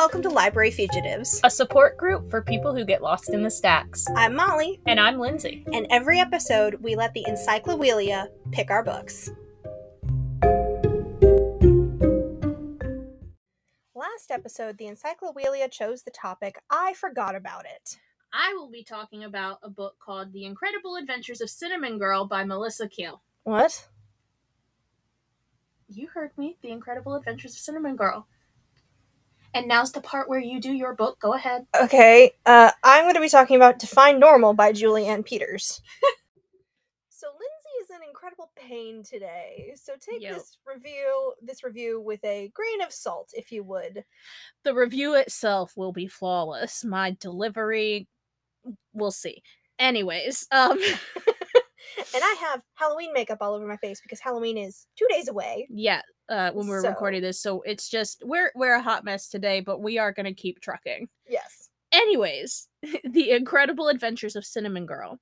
welcome to Library Fugitives. a support group for people who get lost in the stacks. I'm Molly, And I'm Lindsey. and every episode we let the Encyclopedia pick our books. Last episode, the Encyclopedia chose the topic I Forgot About It. I will be talking about a book called The Incredible Adventures of Cinnamon Girl by Melissa Keil. What? You heard me, The Incredible Adventures of Cinnamon Girl. And now's the part where you do your book. Go ahead. Okay, uh, I'm going to be talking about Define Normal by Julie Anne Peters. so Lindsey is in incredible pain today. So take Yo. this review this review with a grain of salt, if you would. The review itself will be flawless. My delivery, we'll see. Anyways, um, And I have Halloween makeup all over my face because Halloween is two days away. yeah, uh, when we're So- recording this, so it's just we're we're a hot mess today, but we are gonna keep trucking. Yes. Anyways, The Incredible Adventures of Cinnamon Girl.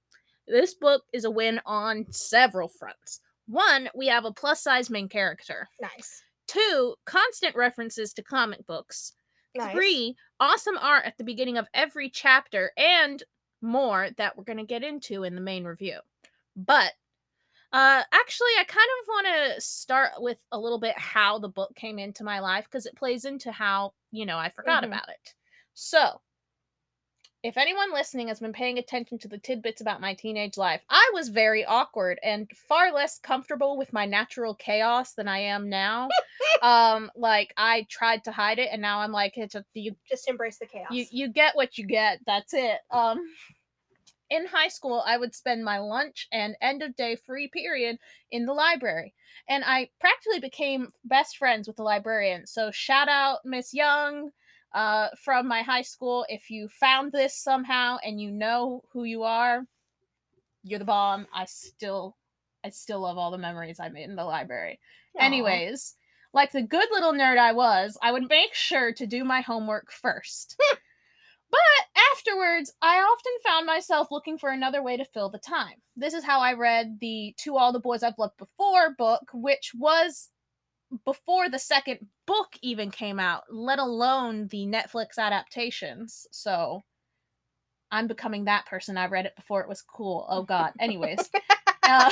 This book is a win on several fronts. One, we have a plus size main character. Nice. Two, constant references to comic books. Nice. Three, awesome art at the beginning of every chapter, and more that we're going to get into in the main review. But uh actually I kind of want to start with a little bit how the book came into my life because it plays into how, you know, I forgot Mhm. about it. So, if anyone listening has been paying attention to the tidbits about my teenage life, I was very awkward and far less comfortable with my natural chaos than I am now. um, like I tried to hide it, and now I'm like, it's a, you, Just embrace the chaos. you, you get what you get. That's it. Um, in high school, I would spend my lunch and end of day free period in the library, and I practically became best friends with the librarian. So shout out Miss Young uh, from my high school. If you found this somehow and you know who you are, you're the bomb. I still, I still love all the memories I made in the library. Aw. Anyways, like the good little nerd I was, I would make sure to do my homework first. afterwards, I often found myself looking for another way to fill the time. This is how I read the To All the Boys I've Loved Before book, which was before the second book even came out, let alone the Netflix adaptations. So I'm becoming that person. I read it before it was cool. Oh god. Anyways. uh,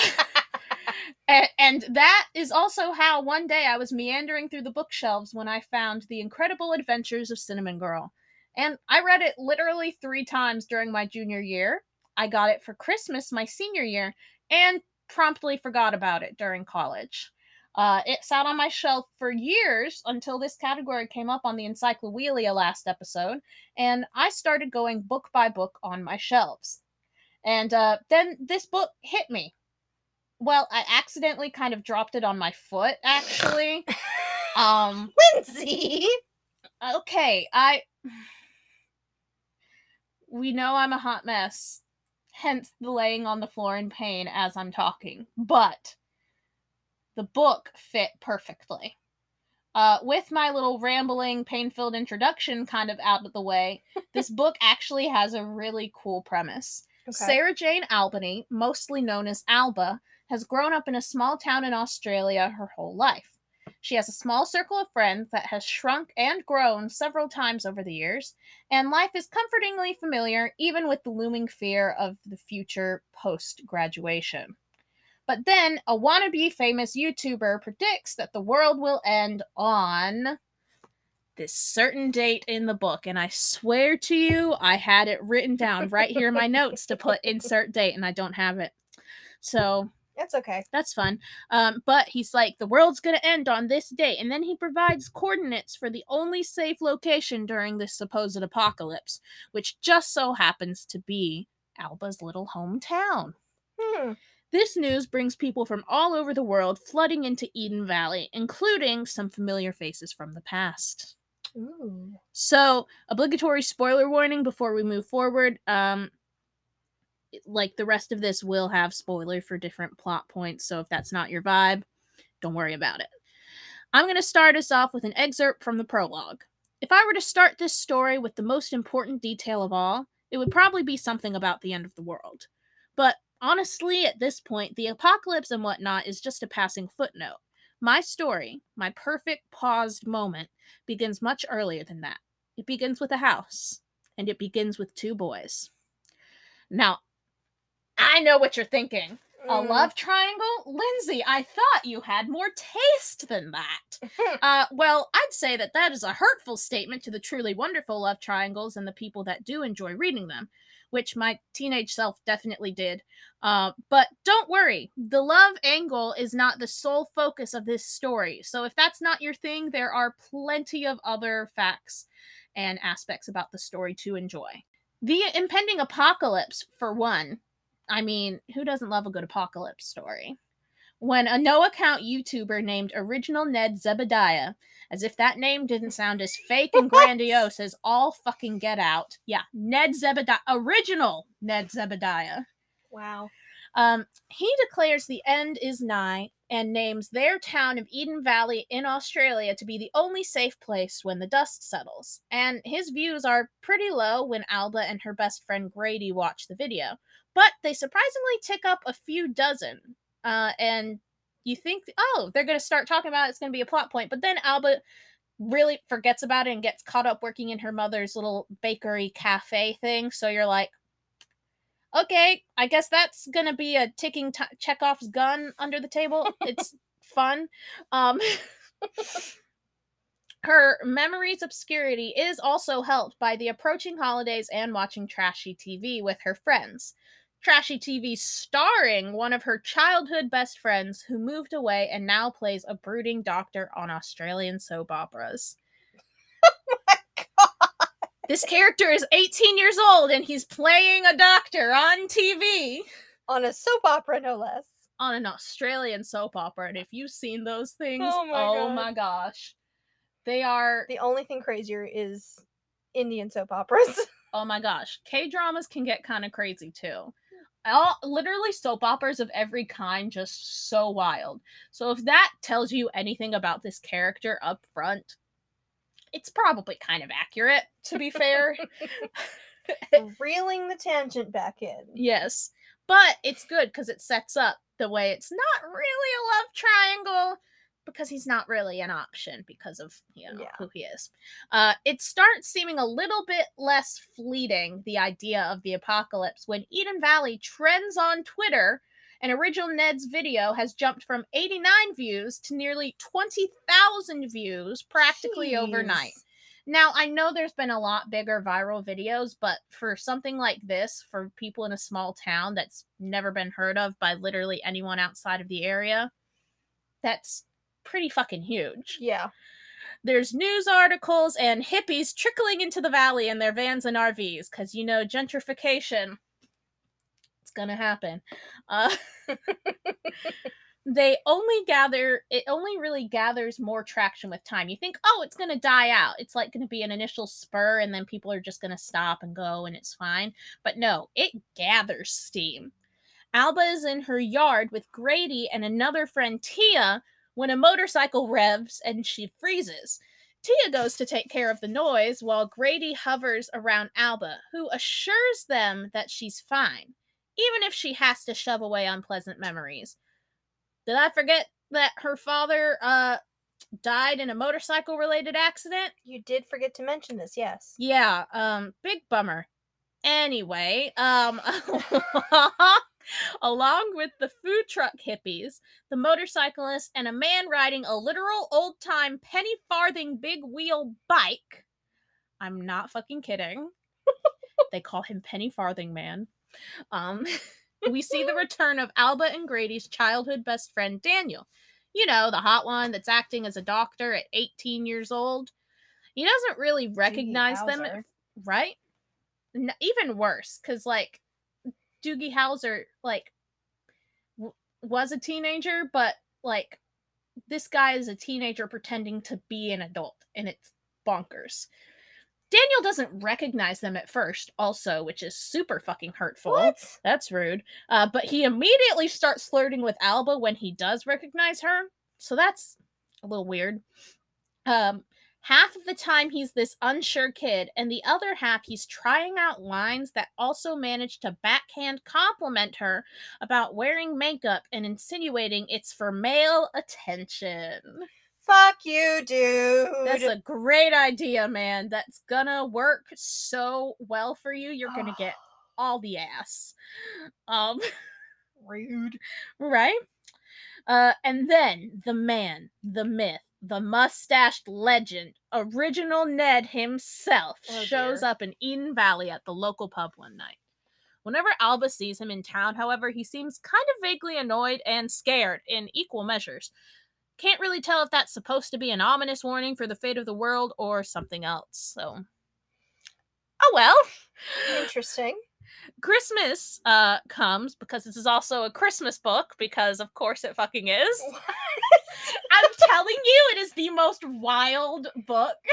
a- and that is also how one day I was meandering through the bookshelves when I found The Incredible Adventures of Cinnamon Girl. And I read it literally three times during my junior year. I got it for Christmas my senior year and promptly forgot about it during college. Uh, it sat on my shelf for years until this category came up on the Encyclopedia last episode, and I started going book by book on my shelves. And uh, then this book hit me. Well, I accidentally kind of dropped it on my foot, actually. um, Lindsey. okay, I. We know I'm a hot mess, hence the laying on the floor in pain as I'm talking. But the book fit perfectly. Uh, with my little rambling, pain filled introduction kind of out of the way, this book actually has a really cool premise. Sarah Jane Albany, mostly known as Alba, has grown up in a small town in Australia her whole life. She has a small circle of friends that has shrunk and grown several times over the years, and life is comfortingly familiar even with the looming fear of the future post graduation. But then a wannabe famous YouTuber predicts that the world will end on this certain date in the book. And I swear to you, I had it written down right here in my notes to put insert date, and I don't have it. So That's okay. that's fun. Um, but he's like, the world's gonna end on this day, and then he provides coordinates for the only safe location during this supposed apocalypse, which just so happens to be Alba's little hometown. Hmm. This news brings people from all over the world flooding into Eden Valley, including some familiar faces from the past. Ooh. So, obligatory spoiler warning before we move forward. Um, like the rest of this will have spoiler for different plot points, so if that's not your vibe, don't worry about it. I'm going to start us off with an excerpt from the prologue. If I were to start this story with the most important detail of all, it would probably be something about the end of the world. But honestly, at this point, the apocalypse and whatnot is just a passing footnote. My story, my perfect paused moment, begins much earlier than that. It begins with a house, and it begins with two boys. Now, I know what you're thinking. A Mm. love triangle? Lindsey, I thought you had more taste than that. Uh, well, I'd say that that is a hurtful statement to the truly wonderful love triangles and the people that do enjoy reading them, which my teenage self definitely did. Uh, but don't worry, the love angle is not the sole focus of this story. So if that's not your thing, there are plenty of other facts and aspects about the story to enjoy. The impending apocalypse, for one, I mean, who doesn't love a good apocalypse story? When a no account YouTuber named Original Ned Zebediah, as if that name didn't sound as fake and grandiose as all fucking get out. Yeah, Ned Zebediah, original Ned Zebediah. Wow. Um, he declares the end is nigh and names their town of Eden Valley in Australia to be the only safe place when the dust settles. And his views are pretty low when Alba and her best friend Grady watch the video, but they surprisingly tick up a few dozen. Uh, and you think, oh, they're going to start talking about it, it's going to be a plot point, but then Alba really forgets about it and gets caught up working in her mother's little bakery cafe thing. So you're like, okay, I guess that's gonna be a ticking t- Chekhov's gun under the table. It's fun. Um, her memory's obscurity is also helped by the approaching holidays and watching trashy TV with her friends. Trashy TV starring one of her childhood best friends who moved away and now plays a brooding doctor on Australian soap operas. This character is 18 years old and he's playing a doctor on TV On a soap opera, no less. on an Australian soap opera. And if you've seen those things, Oh my oh God. my gosh. They are, The only thing crazier is Indian soap operas. oh my gosh. K dramas can get kind of crazy too. All, literally, soap operas of every kind, just so wild. So, if that tells you anything about this character up front, it's probably kind of accurate, to be fair. Reeling the tangent back in. Yes. But it's good because it sets up the way it's not really a love triangle because he's not really an option because of you know Yeah. who he is. Uh, it starts seeming a little bit less fleeting, the idea of the apocalypse, when Eden Valley trends on Twitter. And original Ned's video has jumped from 89 views to nearly 20,000 views practically overnight. Now, I know there's been a lot bigger viral videos, but for something like this, for people in a small town that's never been heard of by literally anyone outside of the area, that's pretty fucking huge. Yeah. There's news articles and hippies trickling into the valley in their vans and RVs because, you know, gentrification. Gonna happen. Uh, they only gather it only really gathers more traction with time. You think oh it's going to die out. It's like going to be an initial spur and then people are just going to stop and go and it's fine. But no it gathers steam. Alba is in her yard with grady and another friend tia when a motorcycle revs and she freezes. Tia goes to take care of the noise while grady hovers around alba who assures them that she's fine even if she has to shove away unpleasant memories did I forget that her father uh died in a motorcycle related accident? You did forget to mention this, yes. Yeah, um big bummer. Anyway, um along with the food truck hippies, the motorcyclist and a man riding a literal old-time penny farthing big wheel bike. I'm not fucking kidding. they call him Penny Farthing Man. Um we see the return of Alba and Grady's childhood best friend Daniel. You know, the hot one that's acting as a doctor at 18 years old. He doesn't really recognize them, Howser. right? Even worse, because like Doogie Howser, like w- was a teenager, but like this guy is a teenager pretending to be an adult, and it's bonkers. Daniel doesn't recognize them at first, also, which is super fucking hurtful. What? That's rude. Uh, but he immediately starts flirting with Alba when he does recognize her. So that's a little weird. Um, half of the time he's this unsure kid, and the other half he's trying out lines that also manage to backhand compliment her about wearing makeup and insinuating it's for male attention. Fuck you, dude. That's a great idea, man. That's gonna work so well for you. You're gonna get all the ass. Um, rude. right? Uh, and then the man, the myth, the mustached legend, original Ned himself Oh, shows up in Eden Valley at the local pub one night. Whenever Alba sees him in town, however, he seems kind of vaguely annoyed and scared in equal measures. Can't really tell if that's supposed to be an ominous warning for the fate of the world or something else. So, oh well. Interesting. Christmas uh comes because this is also a Christmas book because of course it fucking is. I'm telling you it is the most wild book.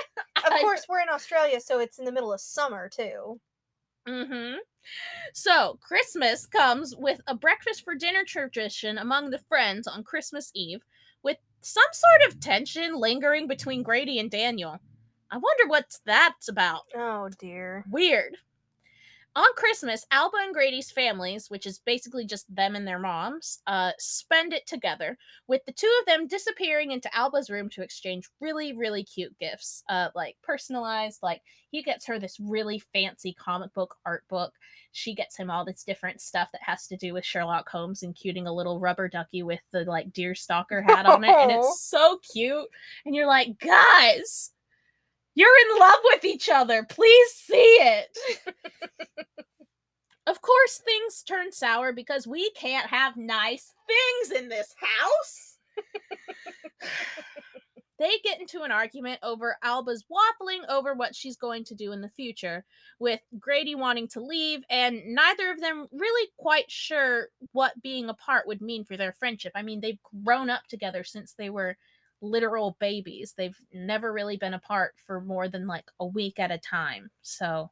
Of course, we're in Australia, so it's in the middle of summer too. Mm Mhm. So, Christmas comes with a breakfast for dinner tradition among the friends on Christmas Eve some sort of tension lingering between Grady and Daniel. I wonder what that's about. Oh dear. Weird. On Christmas, Alba and Grady's families, which is basically just them and their moms, uh, spend it together, with the two of them disappearing into Alba's room to exchange really, really cute gifts. Uh, like personalized, like he gets her this really fancy comic book art book. She gets him all this different stuff that has to do with Sherlock Holmes, including a little rubber ducky with the like deer stalker hat on it, and it's so cute. And you're like, guys, you're in love with each other. Please see it. of course, things turn sour because we can't have nice things in this house. they get into an argument over Alba's waffling over what she's going to do in the future, with Grady wanting to leave, and neither of them really quite sure what being apart would mean for their friendship. I mean, they've grown up together since they were literal babies. They've never really been apart for more than like a week at a time. So,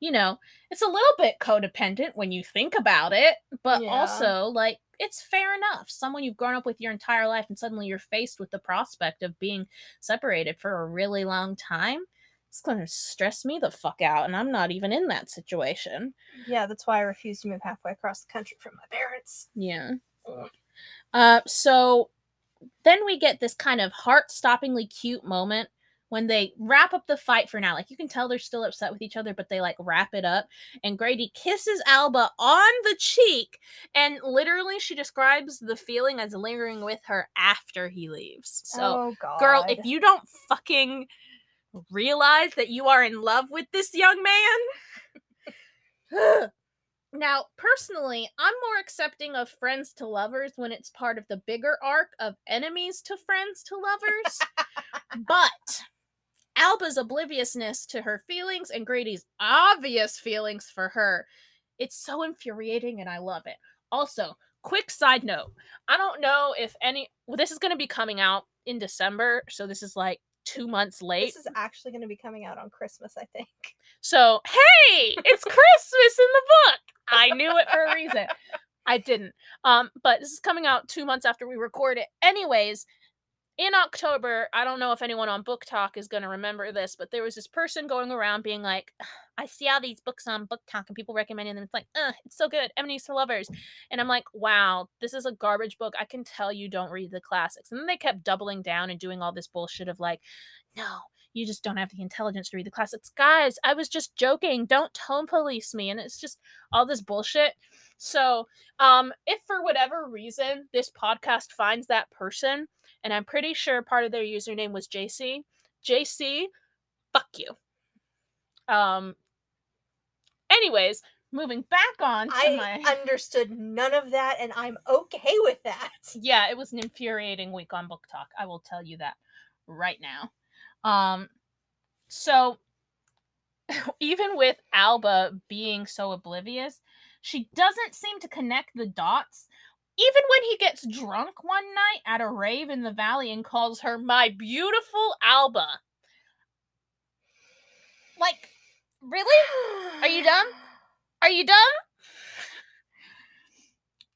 you know, it's a little bit codependent when you think about it, but Yeah. also like it's fair enough. Someone you've grown up with your entire life and suddenly you're faced with the prospect of being separated for a really long time. It's going to stress me the fuck out and I'm not even in that situation. Yeah, that's why I refused to move halfway across the country from my parents. Yeah. Ugh. Uh, so then we get this kind of heart-stoppingly cute moment when they wrap up the fight for now. Like you can tell they're still upset with each other, but they like wrap it up. And Grady kisses Alba on the cheek, and literally she describes the feeling as lingering with her after he leaves. So, oh girl, if you don't fucking realize that you are in love with this young man. now, personally, I'm more accepting of friends to lovers when it's part of the bigger arc of enemies to friends to lovers. but Alba's obliviousness to her feelings and Grady's obvious feelings for her, it's so infuriating and I love it. Also, quick side note I don't know if any, well, this is going to be coming out in December, so this is like two months late. this is actually going to be coming out on Christmas, I think. So, hey, it's Christmas in the book. I knew it for a reason. I didn't. Um, but this is coming out two months after we record it. Anyways, in October, I don't know if anyone on BookTok is going to remember this, but there was this person going around being like, I see all these books on Book Talk and people recommending them. It's like, uh, it's so good. Enemies for Lovers. And I'm like, wow, this is a garbage book. I can tell you don't read the classics. And then they kept doubling down and doing all this bullshit of like, no, you just don't have the intelligence to read the classics. Guys, I was just joking. Don't tone police me. And it's just all this bullshit. So, um, if for whatever reason this podcast finds that person, and I'm pretty sure part of their username was JC, JC, fuck you. Um, anyways, moving back on to I my. understood none of that, and I'm okay with that. yeah, it was an infuriating week on BookTok. I will tell you that right now. Um, so even with Alba being so oblivious, she doesn't seem to connect the dots. Even when he gets drunk one night at a rave in the valley and calls her my beautiful Alba. Like, really? Are you dumb? Are you dumb?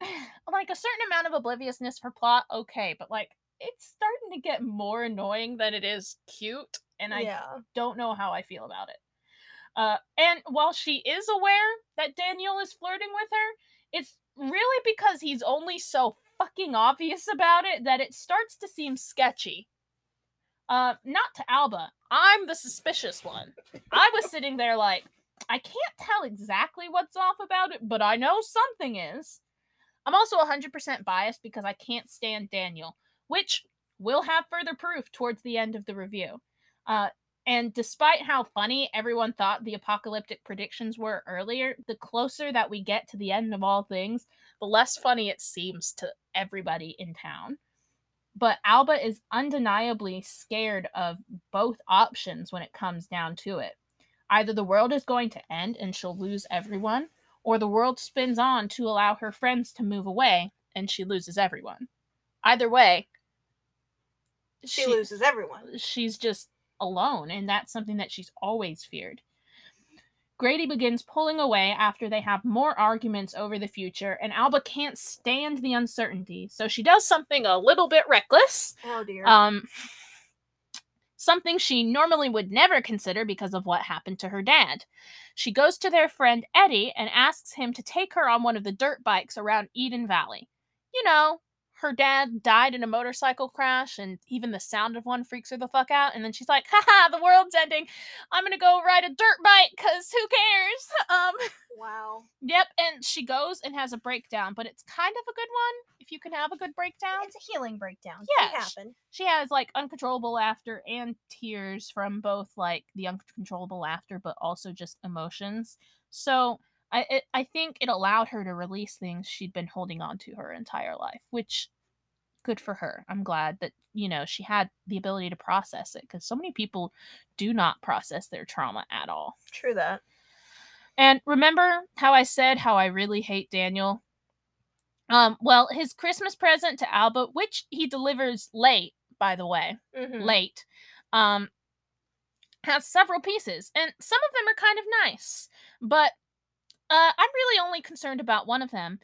like a certain amount of obliviousness for plot, okay, but like it starting to get more annoying than it is cute, and I yeah. don't know how I feel about it. Uh, and while she is aware that Daniel is flirting with her, it's really because he's only so fucking obvious about it that it starts to seem sketchy. Uh, not to Alba. I'm the suspicious one. I was sitting there like, I can't tell exactly what's off about it, but I know something is. I'm also 100% biased because I can't stand Daniel, which we'll have further proof towards the end of the review. Uh, and despite how funny everyone thought the apocalyptic predictions were earlier, the closer that we get to the end of all things, the less funny it seems to everybody in town. But Alba is undeniably scared of both options when it comes down to it. Either the world is going to end and she'll lose everyone, or the world spins on to allow her friends to move away and she loses everyone. Either way, She, loses everyone. she's just alone, and that's something that she's always feared. Grady begins pulling away after they have more arguments over the future, and Alba can't stand the uncertainty, so she does something a little bit reckless. Oh dear. Um, something she normally would never consider because of what happened to her dad. She goes to their friend Eddie and asks him to take her on one of the dirt bikes around Eden Valley. You know, her dad died in a motorcycle crash, and even the sound of one freaks her the fuck out. And then she's like, haha, the world's ending. I'm gonna go ride a dirt bike, because who cares? Um, wow. yep, and she goes and has a breakdown, but it's kind of a good one if you can have a good breakdown. It's a healing breakdown. Yeah, happen. She has like uncontrollable laughter and tears from both like the uncontrollable laughter, but also just emotions. So I it, I think it allowed her to release things she'd been holding on to her entire life, which good for her. I'm glad that you know she had the ability to process it because so many people do not process their trauma at all. True that. And remember how I said how I really hate Daniel? Um, well, his Christmas present to Alba, which he delivers late, by the way, Mm-hmm. late, um, has several pieces, and some of them are kind of nice. But uh, I'm really only concerned about one of them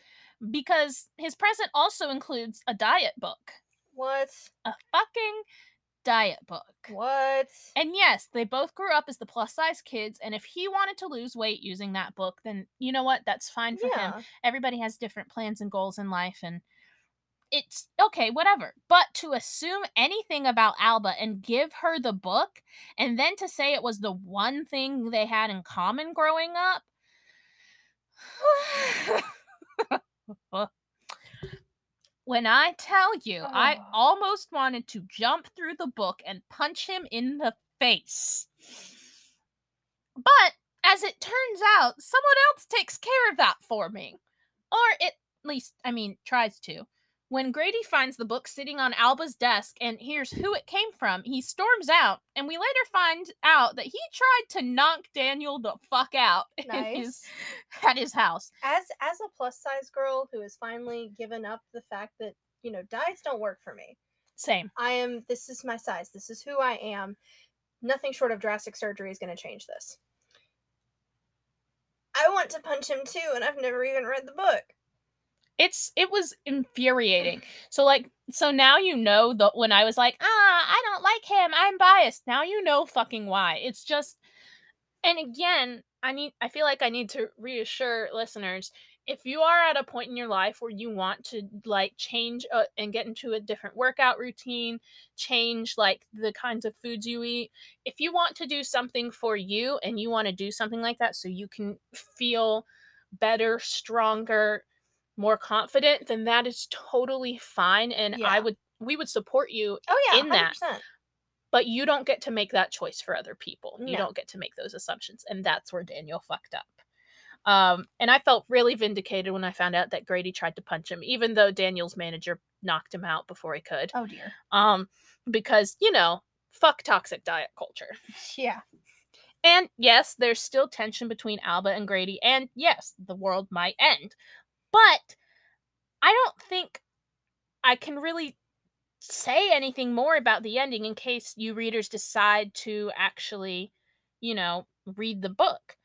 because his present also includes a diet book, What? a fucking diet book. What? And yes, they both grew up as the plus size kids, and if he wanted to lose weight using that book, then you know what? That's fine for him. Everybody has different plans and goals in life, and it's okay, whatever. But to assume anything about Alba and give her the book, and then to say it was the one thing they had in common growing up. When I tell you, I Oh. almost wanted to jump through the book and punch him in the face. But as it turns out, someone else takes care of that for me. Or at least, I mean, tries to. When Grady finds the book sitting on Alba's desk and hears who it came from, he storms out, and we later find out that he tried to knock Daniel the fuck out in his, at his house. As as a plus size girl who has finally given up the fact that you know diets don't work for me. Same. I am. This is my size. This is who I am. Nothing short of drastic surgery is going to change this. I want to punch him too, and I've never even read the book. It's it was infuriating. So like so now you know that when I was like, ah, I don't like him, I'm biased. Now you know fucking why. It's just and again, I need I feel like I need to reassure listeners if you are at a point in your life where you want to like change uh, and get into a different workout routine, change like the kinds of foods you eat, if you want to do something for you and you want to do something like that so you can feel better, stronger, more confident, then that is totally fine and Yeah. I would we would support you, Oh yeah, In that. 100%. but you don't get to make that choice for other people. You No. don't get to make those assumptions and that's where Daniel fucked up. Um and I felt really vindicated when I found out that Grady tried to punch him even though Daniel's manager knocked him out before he could. Oh dear. Um because, you know, fuck toxic diet culture. Yeah. And yes, there's still tension between Alba and Grady, and yes, the world might end. But I don't think I can really say anything more about the ending in case you readers decide to actually, you know, read the book.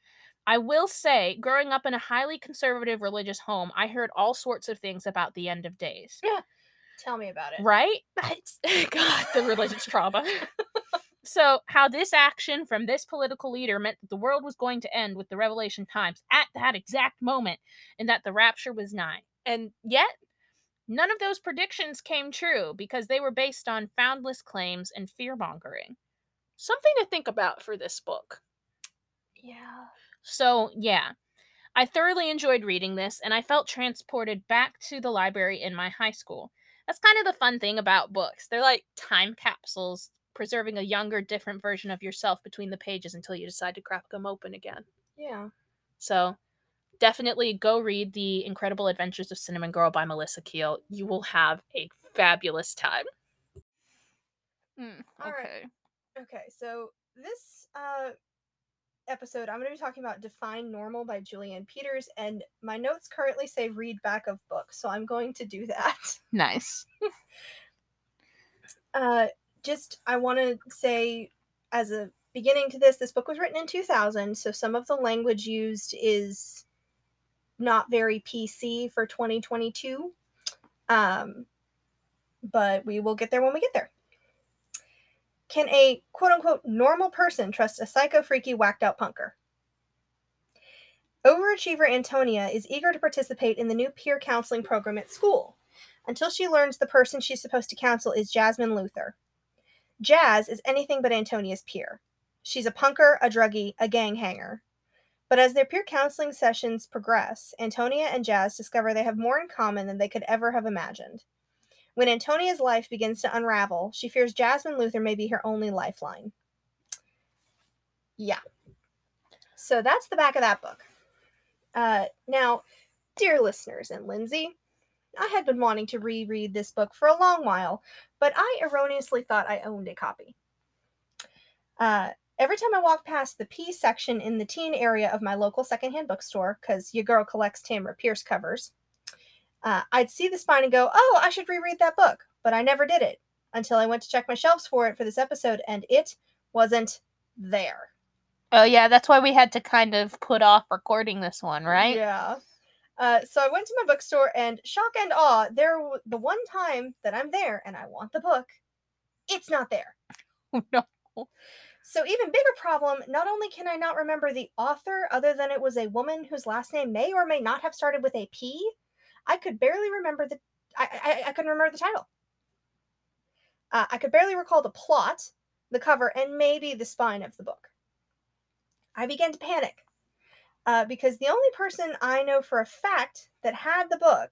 I will say, growing up in a highly conservative religious home, I heard all sorts of things about the end of days. Yeah. Tell me about it. Right? It's, God, the religious trauma. so, how this action from this political leader meant that the world was going to end with the Revelation times at that exact moment, and that the rapture was nigh. And yet, None of those predictions came true because they were based on foundless claims and fear mongering. Something to think about for this book. Yeah. So, yeah, I thoroughly enjoyed reading this and I felt transported back to the library in my high school. That's kind of the fun thing about books. They're like time capsules, preserving a younger, different version of yourself between the pages until you decide to crack them open again. Yeah. So, definitely go read The Incredible Adventures of Cinnamon Girl by Melissa Keil. You will have a fabulous time. Mm, All right. okay. Okay, so this uh episode I'm going to be talking about Define Normal by Julie Anne Peters and my notes currently say read back of book, so I'm going to do that. Nice. Uh just I want to say as a beginning to this this book was written in 2000, so some of the language used is not very PC for 2022. Um but we will get there when we get there. Can a quote unquote normal person trust a psycho freaky whacked out punker? Overachiever Antonia is eager to participate in the new peer counseling program at school until she learns the person she's supposed to counsel is Jasmine Luther. Jazz is anything but Antonia's peer. She's a punker, a druggie, a gang hanger. But as their peer counseling sessions progress, Antonia and Jazz discover they have more in common than they could ever have imagined. When Antonia's life begins to unravel, she fears Jasmine Luther may be her only lifeline. Yeah. So that's the back of that book. Uh, now, dear listeners and Lindsey, I had been wanting to reread this book for a long while, but I erroneously thought I owned a copy. Uh, every time I walk past the P section in the teen area of my local secondhand bookstore, because your girl collects Tamora Pierce covers, uh, I'd see the spine and go, oh, I should reread that book. But I never did it until I went to check my shelves for it for this episode, and it wasn't there. Oh, yeah, that's why we had to kind of put off recording this one, right? Yeah. Uh, so I went to my bookstore, and shock and awe, there w- the one time that I'm there and I want the book, it's not there. no. So even bigger problem, not only can I not remember the author other than it was a woman whose last name may or may not have started with a P, I could barely remember the I I, I couldn't remember the title. Uh, I could barely recall the plot, the cover, and maybe the spine of the book. I began to panic uh, because the only person I know for a fact that had the book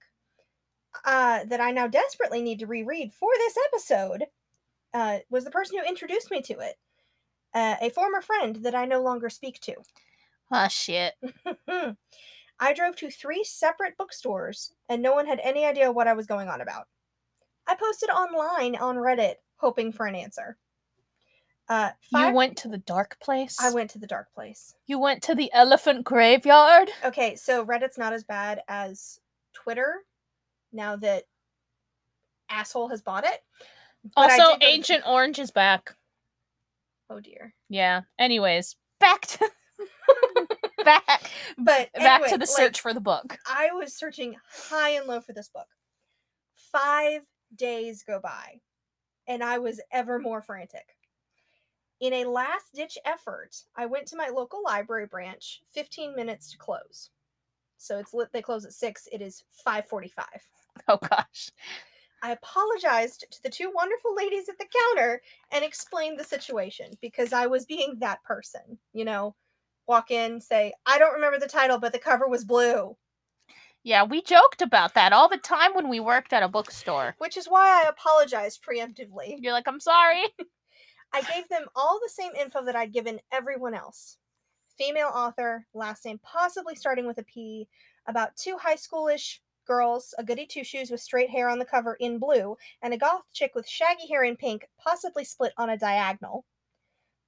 uh, that I now desperately need to reread for this episode uh, was the person who introduced me to it, uh, a former friend that I no longer speak to. Oh, shit. I drove to three separate bookstores and no one had any idea what I was going on about. I posted online on Reddit hoping for an answer. Uh, You went to the dark place? I went to the dark place. You went to the elephant graveyard? Okay, so Reddit's not as bad as Twitter now that asshole has bought it. But Also, to- Ancient Orange is back. Oh dear. Yeah. Anyways, back to back But back to the like, search for the book. I was searching high and low for this book. Five days go by, and I was ever more frantic. In a last ditch effort, I went to my local library branch, 15 minutes to close. So it's lit, they close at 6. It is 545. Oh gosh. I apologized to the two wonderful ladies at the counter and explained the situation because I was being that person. You know, walk in, say, I don't remember the title, but the cover was blue. Yeah, we joked about that all the time when we worked at a bookstore. which is why I apologized preemptively. You're like, I'm sorry. I gave them all the same info that I'd given everyone else female author, last name possibly starting with a P, about two high schoolish girls, a goody two shoes with straight hair on the cover in blue, and a goth chick with shaggy hair in pink, possibly split on a diagonal.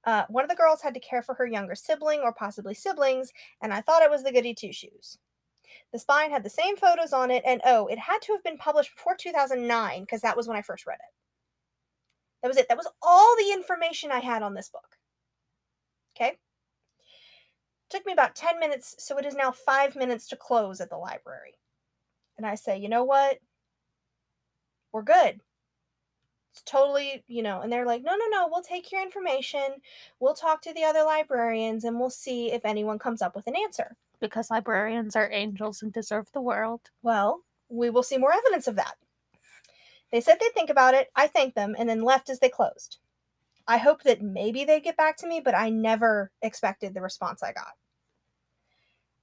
Uh, one of the girls had to care for her younger sibling or possibly siblings, and I thought it was the goody two shoes. The spine had the same photos on it, and oh, it had to have been published before 2009 because that was when I first read it. That was it. That was all the information I had on this book. Okay? Took me about 10 minutes, so it is now five minutes to close at the library. And I say, you know what? We're good. It's totally, you know, and they're like, no, no, no, we'll take your information. We'll talk to the other librarians and we'll see if anyone comes up with an answer. Because librarians are angels and deserve the world. Well, we will see more evidence of that. They said they'd think about it. I thanked them and then left as they closed. I hoped that maybe they'd get back to me, but I never expected the response I got.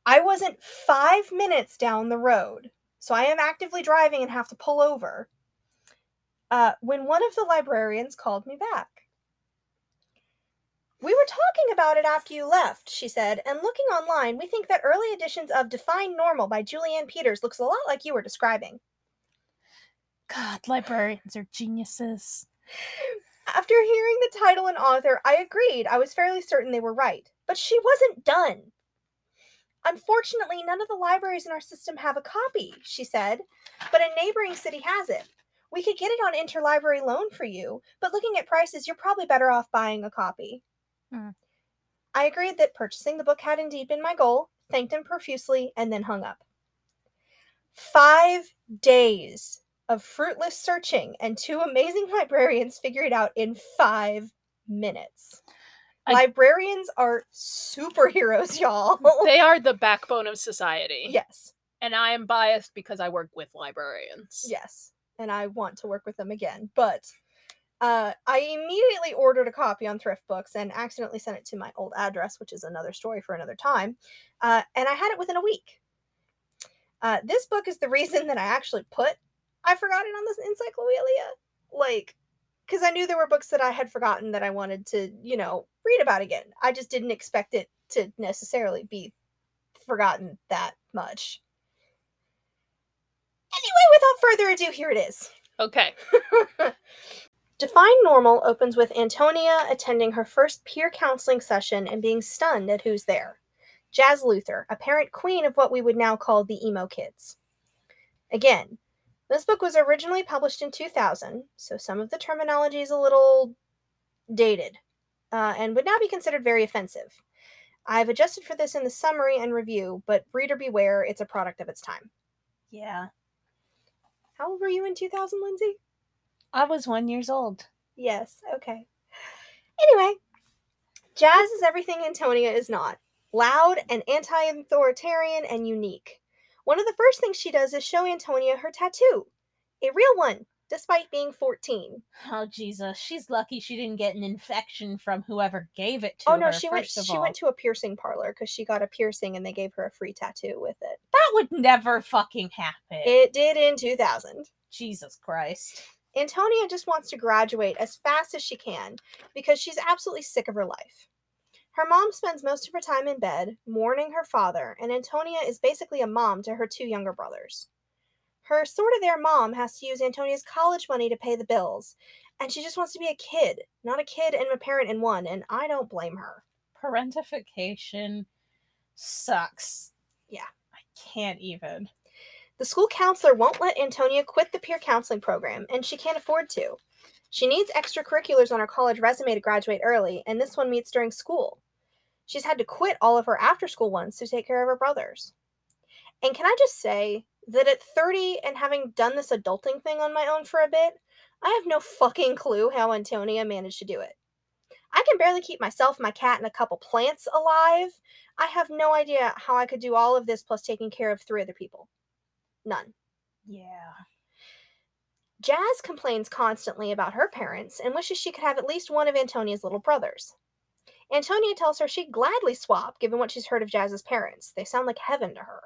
I wasn't five minutes down the road, so I am actively driving and have to pull over. Uh, when one of the librarians called me back. We were talking about it after you left, she said, and looking online, we think that early editions of Define Normal by Julie Anne Peters looks a lot like you were describing. God, librarians are geniuses. After hearing the title and author, I agreed. I was fairly certain they were right. But she wasn't done. Unfortunately, none of the libraries in our system have a copy, she said, but a neighboring city has it. We could get it on interlibrary loan for you, but looking at prices, you're probably better off buying a copy. Hmm. I agreed that purchasing the book had indeed been my goal, thanked him profusely, and then hung up. Five days of fruitless searching, and two amazing librarians figure it out in five minutes. I- Librarians are superheroes, y'all. They are the backbone of society. yes, And I am biased because I work with librarians. yes. And I want to work with them again. But uh, I immediately ordered a copy on Thrift Books and accidentally sent it to my old address, which is another story for another time. Uh, and I had it within a week. Uh, this book is the reason that I actually put I forgot it on this encyclopedia. Like, because I knew there were books that I had forgotten that I wanted to, you know, read about again. I just didn't expect it to necessarily be forgotten that much. Anyway, without further ado, here it is. Okay. Define Normal opens with Antonia attending her first peer counseling session and being stunned at who's there. Jazz Luther, apparent queen of what we would now call the emo kids. Again, this book was originally published in 2000, so some of the terminology is a little dated uh, and would now be considered very offensive. I've adjusted for this in the summary and review, but reader beware, it's a product of its time. Yeah. How old were you in 2000, Lindsey? I was one years old. Yes, okay. Anyway, Jazz is everything Antonia is not loud and anti authoritarian and unique. One of the first things she does is show Antonia her tattoo, a real one, despite being 14. Oh Jesus, she's lucky she didn't get an infection from whoever gave it to oh, her. oh her. no, she went she all. went to a piercing parlor because she got a piercing and they gave her a free tattoo with it. That would never fucking happen. It did in 2000. Jesus Christ. Antonia just wants to graduate as fast as she can because she's absolutely sick of her life. Her mom spends most of her time in bed, mourning her father, and Antonia is basically a mom to her two younger brothers. Her sort of their mom has to use Antonia's college money to pay the bills, and she just wants to be a kid, not a kid and a parent in one, and I don't blame her. Parentification sucks. Yeah. I can't even. The school counselor won't let Antonia quit the peer counseling program, and she can't afford to. She needs extracurriculars on her college resume to graduate early, and this one meets during school. She's had to quit all of her after school ones to take care of her brothers. And can I just say that at 30 and having done this adulting thing on my own for a bit, I have no fucking clue how Antonia managed to do it. I can barely keep myself, my cat, and a couple plants alive. I have no idea how I could do all of this plus taking care of three other people. None. Yeah. Jazz complains constantly about her parents and wishes she could have at least one of Antonia's little brothers. Antonia tells her she'd gladly swap given what she's heard of Jazz's parents. They sound like heaven to her.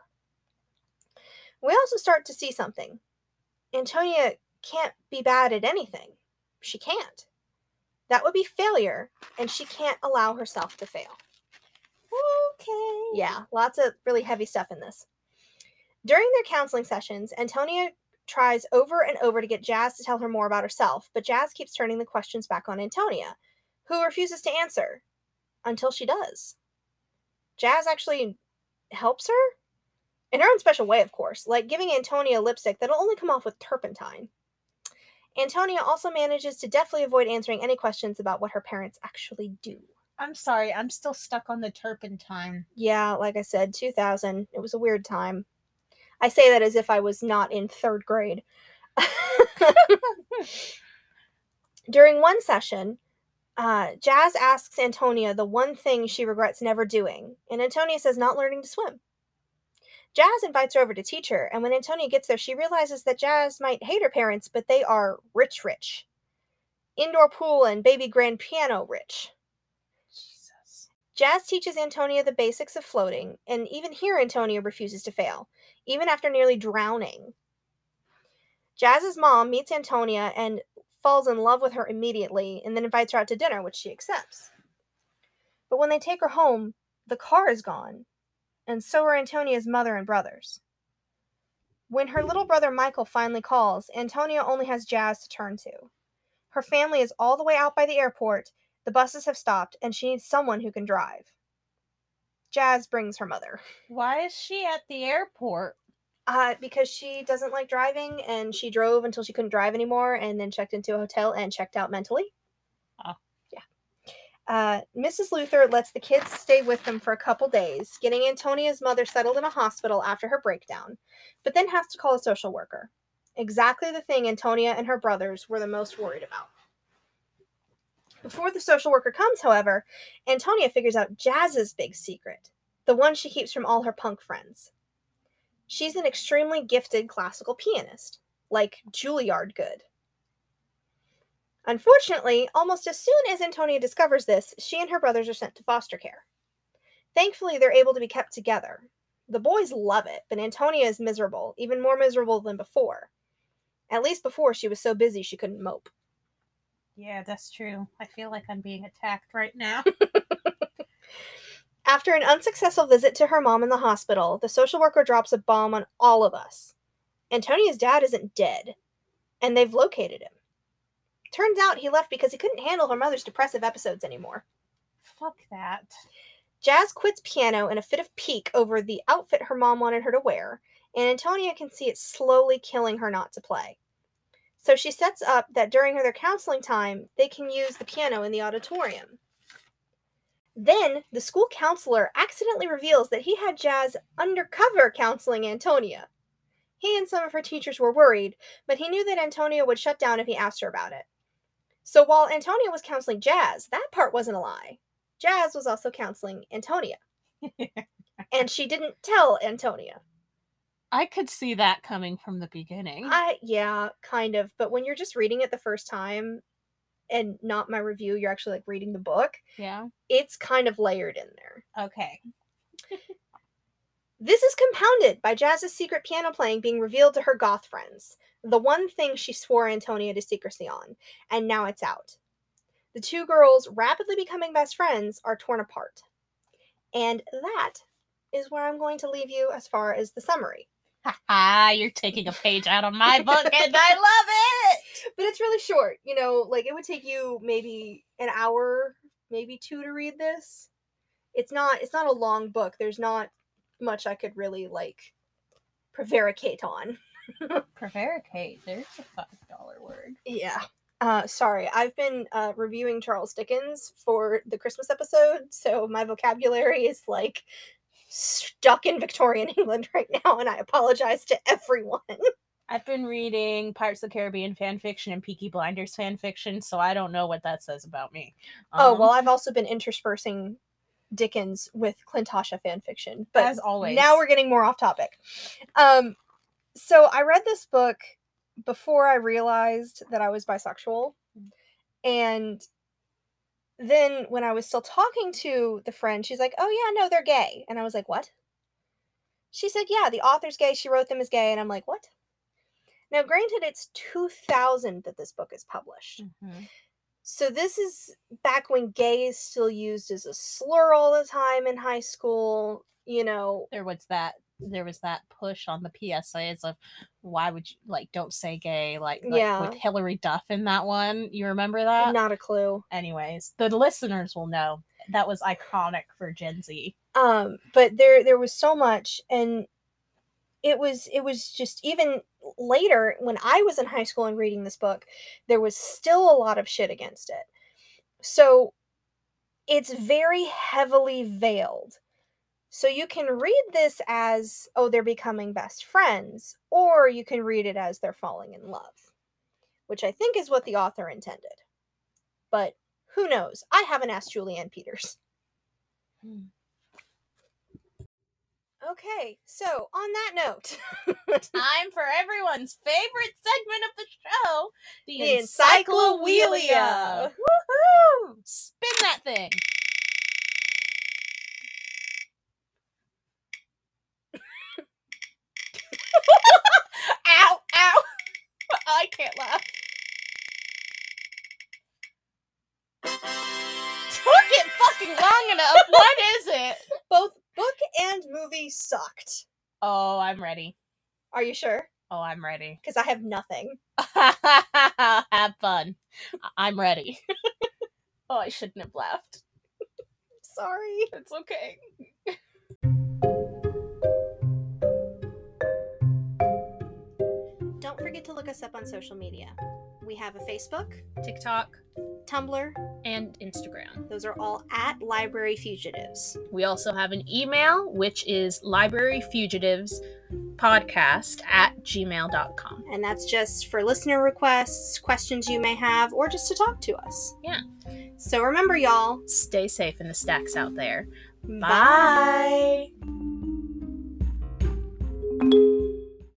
We also start to see something. Antonia can't be bad at anything. She can't. That would be failure, and she can't allow herself to fail. Okay. Yeah, lots of really heavy stuff in this. During their counseling sessions, Antonia tries over and over to get Jazz to tell her more about herself, but Jazz keeps turning the questions back on Antonia, who refuses to answer until she does. Jazz actually helps her in her own special way, of course, like giving Antonia lipstick that'll only come off with turpentine. Antonia also manages to deftly avoid answering any questions about what her parents actually do. I'm sorry, I'm still stuck on the turpentine. Yeah, like I said, 2000. It was a weird time. I say that as if I was not in third grade. During one session, uh, Jazz asks Antonia the one thing she regrets never doing, and Antonia says not learning to swim. Jazz invites her over to teach her, and when Antonia gets there, she realizes that Jazz might hate her parents, but they are rich, rich. Indoor pool and baby grand piano rich. Jesus. Jazz teaches Antonia the basics of floating, and even here Antonia refuses to fail, even after nearly drowning. Jazz's mom meets Antonia and falls in love with her immediately and then invites her out to dinner, which she accepts. But when they take her home, the car is gone, and so are Antonia's mother and brothers. When her little brother Michael finally calls, Antonia only has Jazz to turn to. Her family is all the way out by the airport, the buses have stopped, and she needs someone who can drive. Jazz brings her mother. Why is she at the airport? Uh, because she doesn't like driving and she drove until she couldn't drive anymore and then checked into a hotel and checked out mentally. Oh. Yeah. Uh, Mrs. Luther lets the kids stay with them for a couple days, getting Antonia's mother settled in a hospital after her breakdown, but then has to call a social worker. Exactly the thing Antonia and her brothers were the most worried about. Before the social worker comes, however, Antonia figures out Jazz's big secret, the one she keeps from all her punk friends. She's an extremely gifted classical pianist, like Juilliard good. Unfortunately, almost as soon as Antonia discovers this, she and her brothers are sent to foster care. Thankfully, they're able to be kept together. The boys love it, but Antonia is miserable, even more miserable than before. At least before she was so busy she couldn't mope. Yeah, that's true. I feel like I'm being attacked right now. After an unsuccessful visit to her mom in the hospital, the social worker drops a bomb on all of us. Antonia's dad isn't dead, and they've located him. Turns out he left because he couldn't handle her mother's depressive episodes anymore. Fuck that. Jazz quits piano in a fit of pique over the outfit her mom wanted her to wear, and Antonia can see it slowly killing her not to play. So she sets up that during their counseling time, they can use the piano in the auditorium. Then the school counselor accidentally reveals that he had Jazz undercover counseling Antonia. He and some of her teachers were worried, but he knew that Antonia would shut down if he asked her about it. So while Antonia was counseling Jazz, that part wasn't a lie. Jazz was also counseling Antonia. and she didn't tell Antonia. I could see that coming from the beginning. I yeah, kind of. But when you're just reading it the first time and not my review, you're actually like reading the book, yeah. it's kind of layered in there. Okay. This is compounded by Jazz's secret piano playing being revealed to her goth friends, the one thing she swore Antonia to secrecy on, and now it's out. The two girls, rapidly becoming best friends, are torn apart. And that is where I'm going to leave you as far as the summary. Ha you're taking a page out of my book and I love it. But it's really short. You know, like it would take you maybe an hour, maybe two to read this. It's not it's not a long book. There's not much I could really like prevaricate on. Prevaricate. There's a five dollar word. Yeah. Uh, sorry, I've been uh, reviewing Charles Dickens for the Christmas episode, so my vocabulary is like stuck in Victorian England right now, and I apologize to everyone. I've been reading Pirates of the Caribbean fan fiction and Peaky Blinders fan fiction, so I don't know what that says about me. oh Um, well, I've also been interspersing Dickens with Clintasha fan fiction, but as always. now we're getting more off topic. Um, so I read this book before I realized that I was bisexual, and then when I was still talking to the friend, she's like, "Oh yeah, no, they're gay," and I was like, "What?" She said, "Yeah, the author's gay. She wrote them as gay," and I'm like, "What?" Now, granted, it's 2000 that this book is published. Mhm. So this is back when gay is still used as a slur all the time in high school. You know, there was that there was that push on the PSAs of why would you like don't say gay like, like Yeah. with Hilary Duff in that one. You remember that? not a clue. Anyways, the listeners will know that was iconic for Gen Z. um but there there was so much and it was it was just even later when i was in high school and reading this book there was still a lot of shit against it so it's very heavily veiled so you can read this as oh they're becoming best friends or you can read it as they're falling in love which i think is what the author intended but who knows i haven't asked Julie Anne Peters hmm. Okay, so on that note, Time for everyone's favorite segment of the show, the, The Encyclopedia. Encyclopedia. Woohoo! Spin that thing. Movie sucked. Oh, I'm ready. Are you sure? Oh, I'm ready. Because I have nothing. Have fun. I'm ready. oh, I shouldn't have laughed. Sorry. It's okay. Don't forget to look us up on social media. We have a Facebook, TikTok Tumblr. And Instagram. Those are all at Library Fugitives. We also have an email, which is libraryfugitivespodcast at gmail.com. And that's just for listener requests, questions you may have, or just to talk to us. Yeah. So remember, y'all. Stay safe in the stacks out there. Bye.